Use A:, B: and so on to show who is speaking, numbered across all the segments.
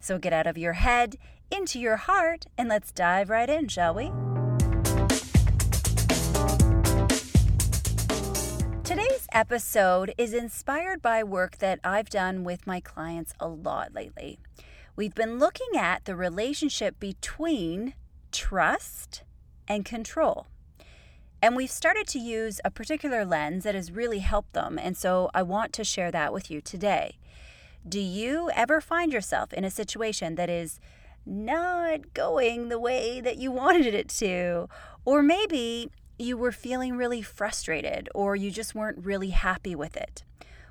A: So get out of your head, into your heart, and let's dive right in, shall we? Today's episode is inspired by work that I've done with my clients a lot lately. We've been looking at the relationship between trust and control. And we've started to use a particular lens that has really helped them. And so I want to share that with you today. Do you ever find yourself in a situation that is not going the way that you wanted it to? Or maybe you were feeling really frustrated or you just weren't really happy with it.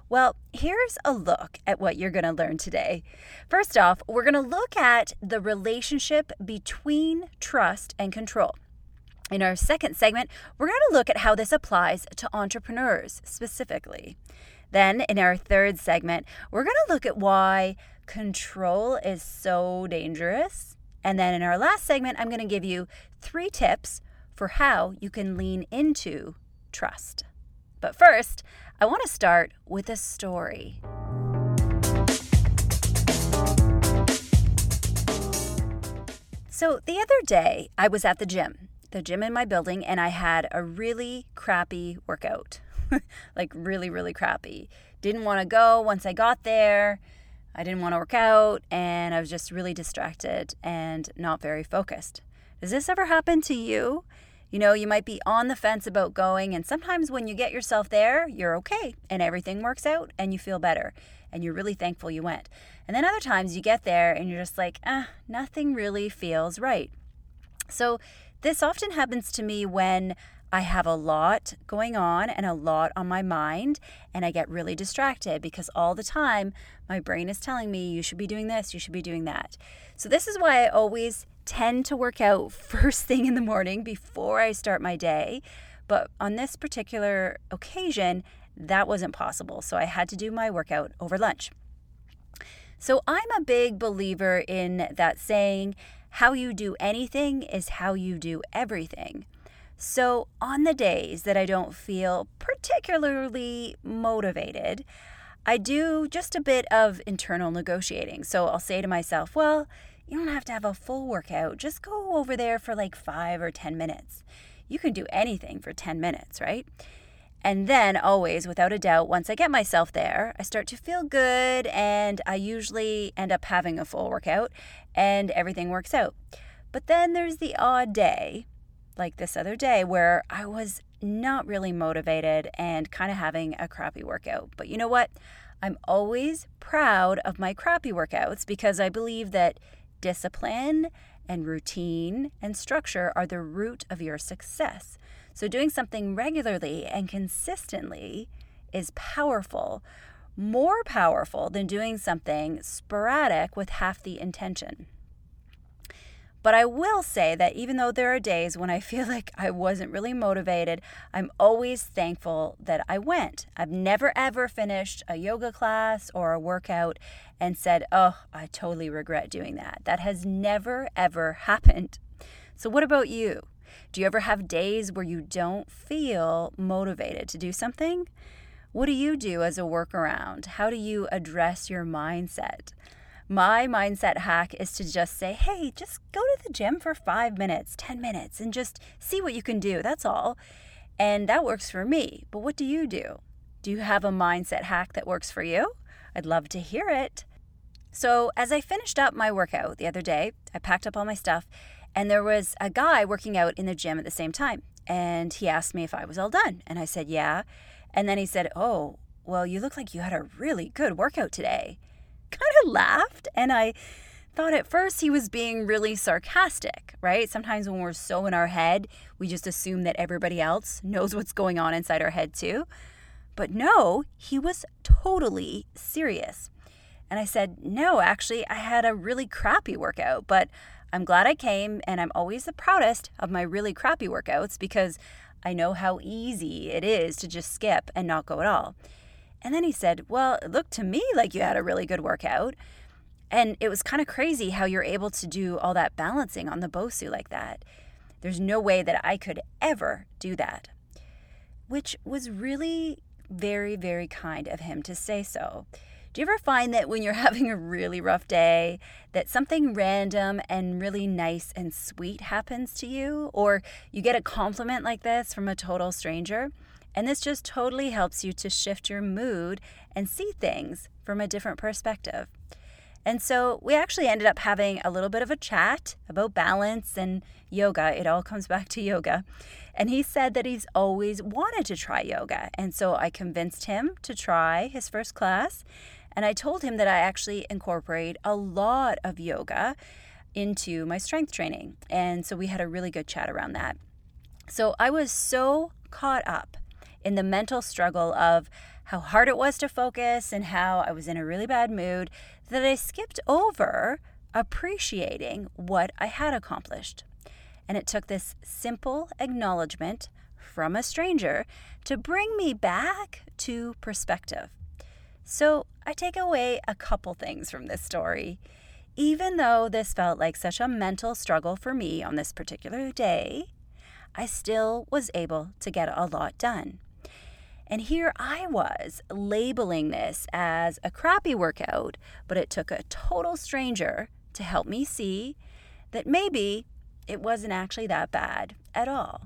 A: Well, here's a look at what you're going to learn today. First off, we're going to look at the relationship between trust and control. In our second segment, we're going to look at how this applies to entrepreneurs specifically. Then, in our third segment, we're going to look at why control is so dangerous. And then in our last segment, I'm going to give you three tips for how you can lean into trust. But first, I want to start with a story. So, the other day, I was at the gym the gym in my building and I had a really crappy workout. like, really, really crappy. Didn't want to go once I got there. I didn't want to work out and I was just really distracted and not very focused. Does this ever happen to you? You know, you might be on the fence about going, and sometimes when you get yourself there, you're okay and everything works out and you feel better and you're really thankful you went. And then other times you get there and you're just like, ah, nothing really feels right. So this often happens to me when I have a lot going on and a lot on my mind, and I get really distracted because all the time my brain is telling me, you should be doing this, you should be doing that. So, this is why I always tend to work out first thing in the morning before I start my day. But on this particular occasion, that wasn't possible. So, I had to do my workout over lunch. So, I'm a big believer in that saying, how you do anything is how you do everything. So, on the days that I don't feel particularly motivated, I do just a bit of internal negotiating. So, I'll say to myself, well, you don't have to have a full workout. Just go over there for like five or 10 minutes. You can do anything for 10 minutes, right? And then, always, without a doubt, once I get myself there, I start to feel good and I usually end up having a full workout and everything works out. But then there's the odd day, like this other day, where I was not really motivated and kind of having a crappy workout. But you know what? I'm always proud of my crappy workouts because I believe that discipline and routine and structure are the root of your success. So, doing something regularly and consistently is powerful, more powerful than doing something sporadic with half the intention. But I will say that even though there are days when I feel like I wasn't really motivated, I'm always thankful that I went. I've never ever finished a yoga class or a workout and said, oh, I totally regret doing that. That has never ever happened. So, what about you? Do you ever have days where you don't feel motivated to do something? What do you do as a workaround? How do you address your mindset? My mindset hack is to just say, hey, just go to the gym for five minutes, 10 minutes, and just see what you can do. That's all. And that works for me. But what do you do? Do you have a mindset hack that works for you? I'd love to hear it. So, as I finished up my workout the other day, I packed up all my stuff and there was a guy working out in the gym at the same time. And he asked me if I was all done. And I said, yeah. And then he said, oh, well, you look like you had a really good workout today. Kind of laughed. And I thought at first he was being really sarcastic, right? Sometimes when we're so in our head, we just assume that everybody else knows what's going on inside our head too. But no, he was totally serious. And I said, No, actually, I had a really crappy workout, but I'm glad I came, and I'm always the proudest of my really crappy workouts because I know how easy it is to just skip and not go at all. And then he said, Well, it looked to me like you had a really good workout. And it was kind of crazy how you're able to do all that balancing on the Bosu like that. There's no way that I could ever do that. Which was really very, very kind of him to say so. Do you ever find that when you're having a really rough day, that something random and really nice and sweet happens to you? Or you get a compliment like this from a total stranger? And this just totally helps you to shift your mood and see things from a different perspective. And so we actually ended up having a little bit of a chat about balance and yoga. It all comes back to yoga. And he said that he's always wanted to try yoga. And so I convinced him to try his first class. And I told him that I actually incorporate a lot of yoga into my strength training. And so we had a really good chat around that. So I was so caught up in the mental struggle of how hard it was to focus and how I was in a really bad mood that I skipped over appreciating what I had accomplished. And it took this simple acknowledgement from a stranger to bring me back to perspective. So I take away a couple things from this story. Even though this felt like such a mental struggle for me on this particular day, I still was able to get a lot done. And here I was labeling this as a crappy workout, but it took a total stranger to help me see that maybe it wasn't actually that bad at all.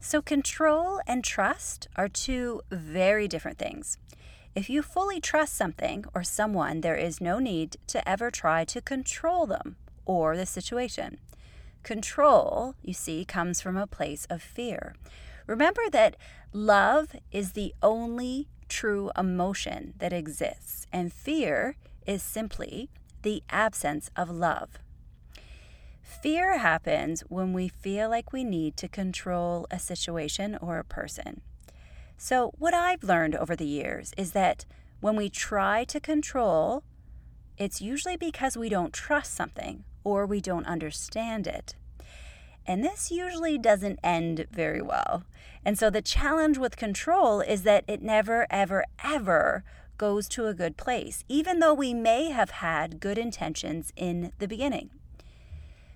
A: So, control and trust are two very different things. If you fully trust something or someone, there is no need to ever try to control them or the situation. Control, you see, comes from a place of fear. Remember that love is the only true emotion that exists, and fear is simply the absence of love. Fear happens when we feel like we need to control a situation or a person. So, what I've learned over the years is that when we try to control, it's usually because we don't trust something or we don't understand it. And this usually doesn't end very well. And so the challenge with control is that it never, ever, ever goes to a good place, even though we may have had good intentions in the beginning.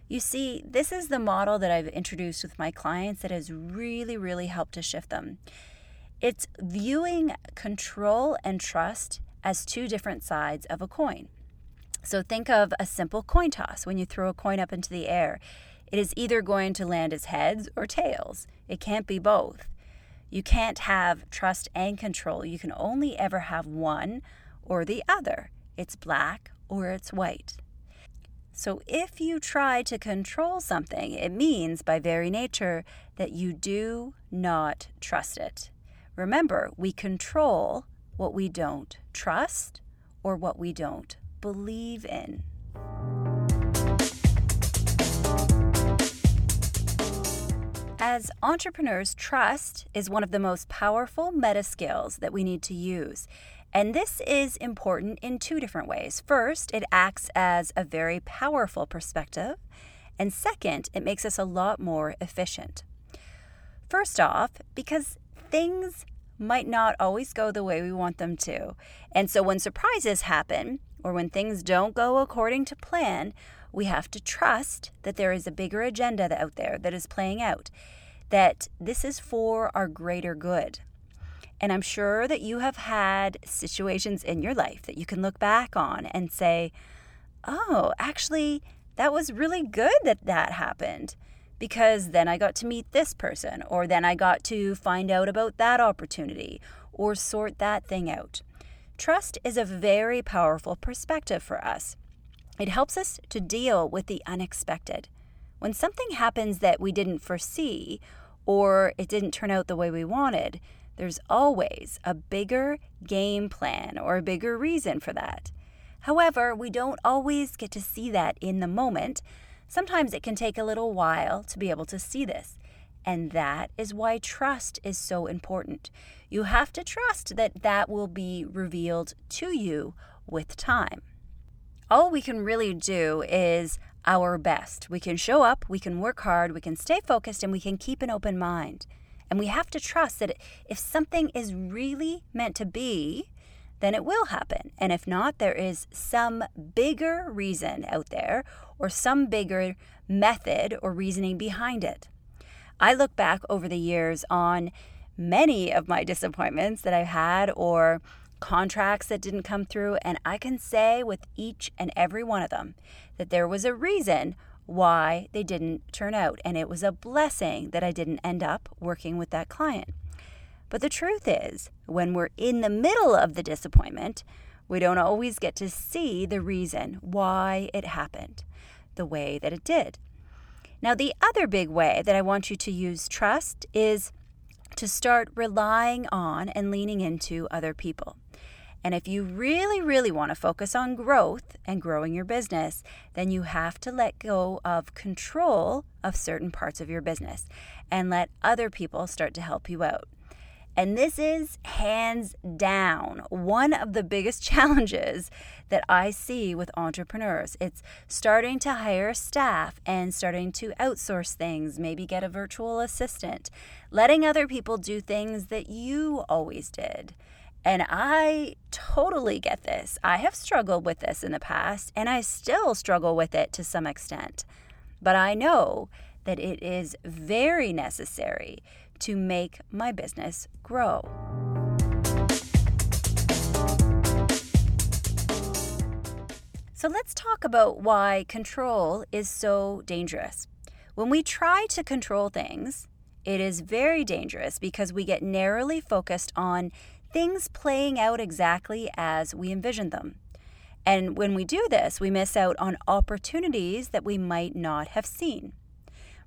A: You see, this is the model that I've introduced with my clients that has really, really helped to shift them. It's viewing control and trust as two different sides of a coin. So think of a simple coin toss when you throw a coin up into the air. It is either going to land as heads or tails. It can't be both. You can't have trust and control. You can only ever have one or the other. It's black or it's white. So if you try to control something, it means by very nature that you do not trust it. Remember, we control what we don't trust or what we don't believe in. As entrepreneurs, trust is one of the most powerful meta skills that we need to use. And this is important in two different ways. First, it acts as a very powerful perspective. And second, it makes us a lot more efficient. First off, because things might not always go the way we want them to. And so when surprises happen or when things don't go according to plan, we have to trust that there is a bigger agenda out there that is playing out, that this is for our greater good. And I'm sure that you have had situations in your life that you can look back on and say, oh, actually, that was really good that that happened because then I got to meet this person, or then I got to find out about that opportunity, or sort that thing out. Trust is a very powerful perspective for us. It helps us to deal with the unexpected. When something happens that we didn't foresee, or it didn't turn out the way we wanted, there's always a bigger game plan or a bigger reason for that. However, we don't always get to see that in the moment Sometimes it can take a little while to be able to see this. And that is why trust is so important. You have to trust that that will be revealed to you with time. All we can really do is our best. We can show up, we can work hard, we can stay focused, and we can keep an open mind. And we have to trust that if something is really meant to be, then it will happen. And if not, there is some bigger reason out there or some bigger method or reasoning behind it. I look back over the years on many of my disappointments that I've had or contracts that didn't come through, and I can say with each and every one of them that there was a reason why they didn't turn out, and it was a blessing that I didn't end up working with that client. But the truth is, when we're in the middle of the disappointment, we don't always get to see the reason why it happened the way that it did. Now, the other big way that I want you to use trust is to start relying on and leaning into other people. And if you really, really want to focus on growth and growing your business, then you have to let go of control of certain parts of your business and let other people start to help you out. And this is hands down one of the biggest challenges that I see with entrepreneurs. It's starting to hire staff and starting to outsource things, maybe get a virtual assistant, letting other people do things that you always did. And I totally get this. I have struggled with this in the past, and I still struggle with it to some extent. But I know that it is very necessary to make my business grow. So let's talk about why control is so dangerous. When we try to control things, it is very dangerous because we get narrowly focused on things playing out exactly as we envision them. And when we do this, we miss out on opportunities that we might not have seen.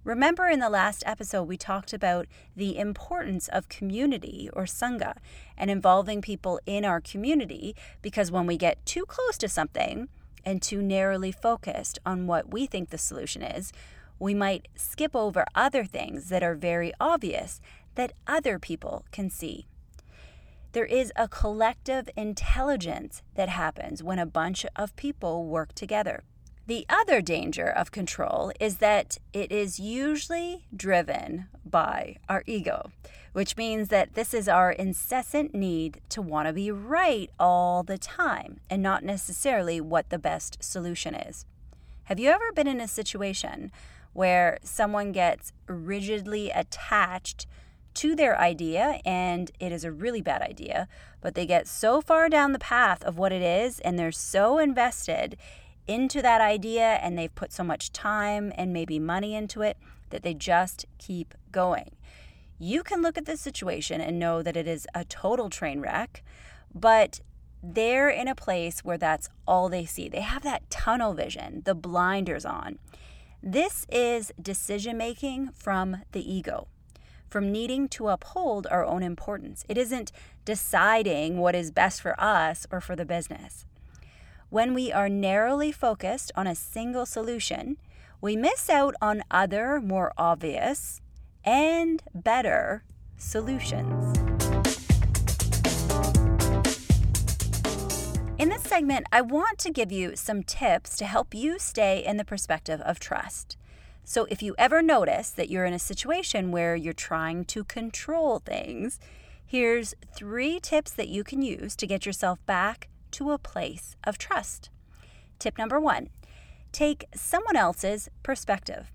A: Remember in the last episode, we talked about the importance of community or Sangha and involving people in our community because when we get too close to something and too narrowly focused on what we think the solution is, we might skip over other things that are very obvious that other people can see. There is a collective intelligence that happens when a bunch of people work together. The other danger of control is that it is usually driven by our ego, which means that this is our incessant need to want to be right all the time and not necessarily what the best solution is. Have you ever been in a situation where someone gets rigidly attached to their idea and it is a really bad idea, but they get so far down the path of what it is and they're so invested into that idea and they've put so much time and maybe money into it that they just keep going. You can look at this situation and know that it is a total train wreck, but they're in a place where that's all they see. They have that tunnel vision, the blinders on. This is decision making from the ego, from needing to uphold our own importance. It isn't deciding what is best for us or for the business. When we are narrowly focused on a single solution, we miss out on other, more obvious and better solutions. In this segment, I want to give you some tips to help you stay in the perspective of trust. So, if you ever notice that you're in a situation where you're trying to control things, here's three tips that you can use to get yourself back to a place of trust. Tip number one take someone else's perspective.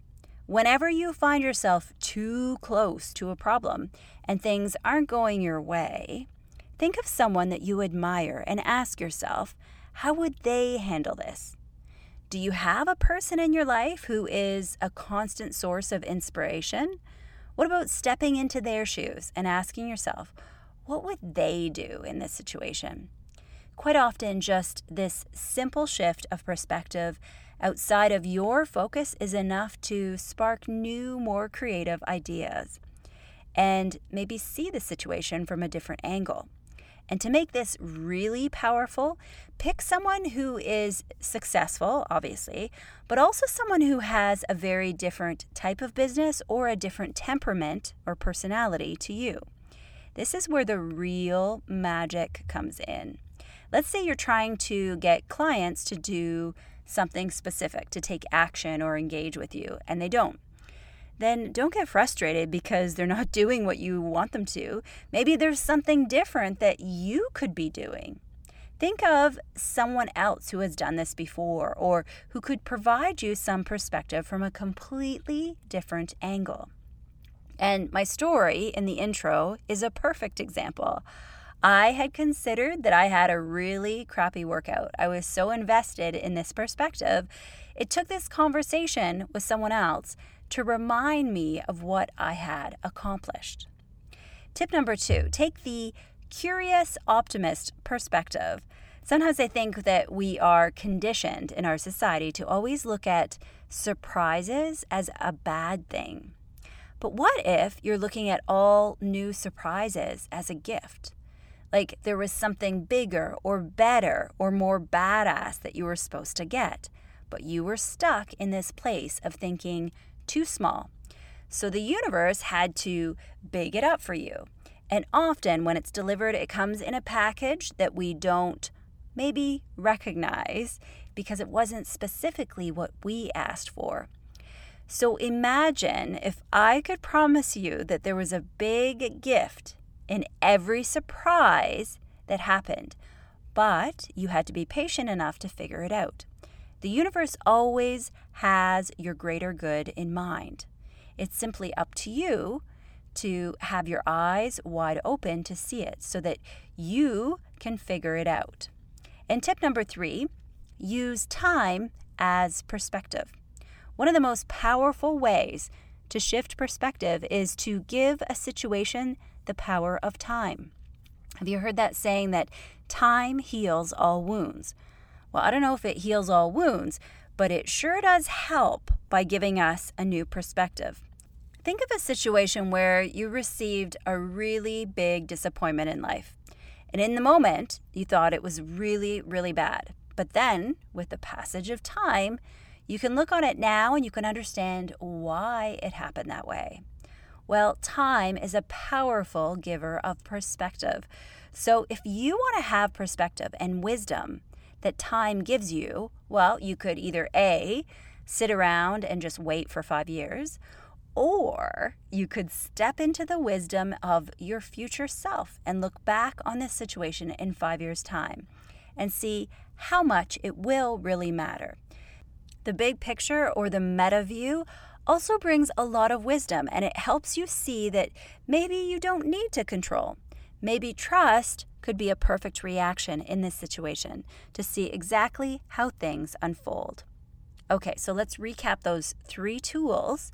A: Whenever you find yourself too close to a problem and things aren't going your way, think of someone that you admire and ask yourself, how would they handle this? Do you have a person in your life who is a constant source of inspiration? What about stepping into their shoes and asking yourself, what would they do in this situation? Quite often just this simple shift of perspective outside of your focus is enough to spark new, more creative ideas and maybe see the situation from a different angle. And to make this really powerful, pick someone who is successful, obviously, but also someone who has a very different type of business or a different temperament or personality to you. This is where the real magic comes in. Let's say you're trying to get clients to do something specific, to take action or engage with you, and they don't then don't get frustrated because they're not doing what you want them to. Maybe there's something different that you could be doing. Think of someone else who has done this before or who could provide you some perspective from a completely different angle. And my story in the intro is a perfect example. I had considered that I had a really crappy workout. I was so invested in this perspective. It took this conversation with someone else to remind me of what I had accomplished. Tip number two take the curious optimist perspective. Sometimes I think that we are conditioned in our society to always look at surprises as a bad thing. But what if you're looking at all new surprises as a gift? Like there was something bigger or better or more badass that you were supposed to get. But you were stuck in this place of thinking too small. So the universe had to big it up for you. And often when it's delivered, it comes in a package that we don't maybe recognize because it wasn't specifically what we asked for. So imagine if I could promise you that there was a big gift in every surprise that happened, but you had to be patient enough to figure it out. The universe always has your greater good in mind. It's simply up to you to have your eyes wide open to see it so that you can figure it out. And tip number three use time as perspective. One of the most powerful ways to shift perspective is to give a situation the power of time. Have you heard that saying that time heals all wounds? Well, I don't know if it heals all wounds, but it sure does help by giving us a new perspective. Think of a situation where you received a really big disappointment in life. And in the moment, you thought it was really, really bad. But then, with the passage of time, you can look on it now and you can understand why it happened that way. Well, time is a powerful giver of perspective. So, if you want to have perspective and wisdom that time gives you, well, you could either A, sit around and just wait for five years, or you could step into the wisdom of your future self and look back on this situation in five years' time and see how much it will really matter. The big picture or the meta view also brings a lot of wisdom and it helps you see that maybe you don't need to control. Maybe trust could be a perfect reaction in this situation to see exactly how things unfold. Okay, so let's recap those three tools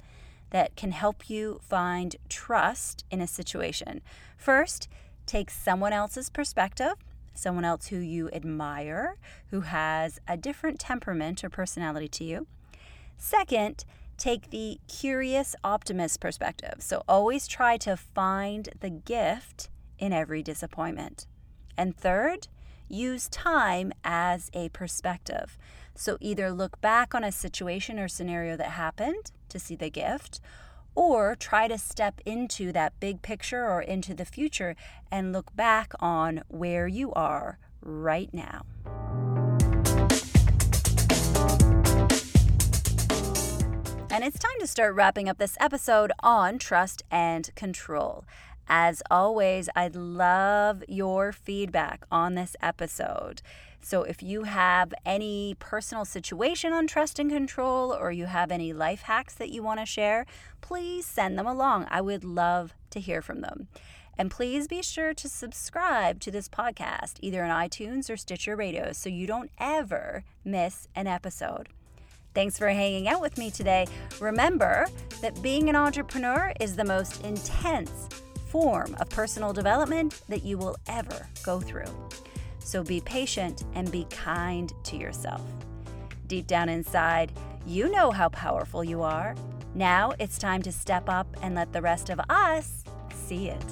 A: that can help you find trust in a situation. First, take someone else's perspective, someone else who you admire, who has a different temperament or personality to you. Second, take the curious optimist perspective. So always try to find the gift in every disappointment. And third, use time as a perspective. So either look back on a situation or scenario that happened to see the gift, or try to step into that big picture or into the future and look back on where you are right now. And it's time to start wrapping up this episode on trust and control. As always, I'd love your feedback on this episode. So, if you have any personal situation on trust and control, or you have any life hacks that you want to share, please send them along. I would love to hear from them. And please be sure to subscribe to this podcast, either on iTunes or Stitcher Radio, so you don't ever miss an episode. Thanks for hanging out with me today. Remember that being an entrepreneur is the most intense form of personal development that you will ever go through. So be patient and be kind to yourself. Deep down inside, you know how powerful you are. Now it's time to step up and let the rest of us see it.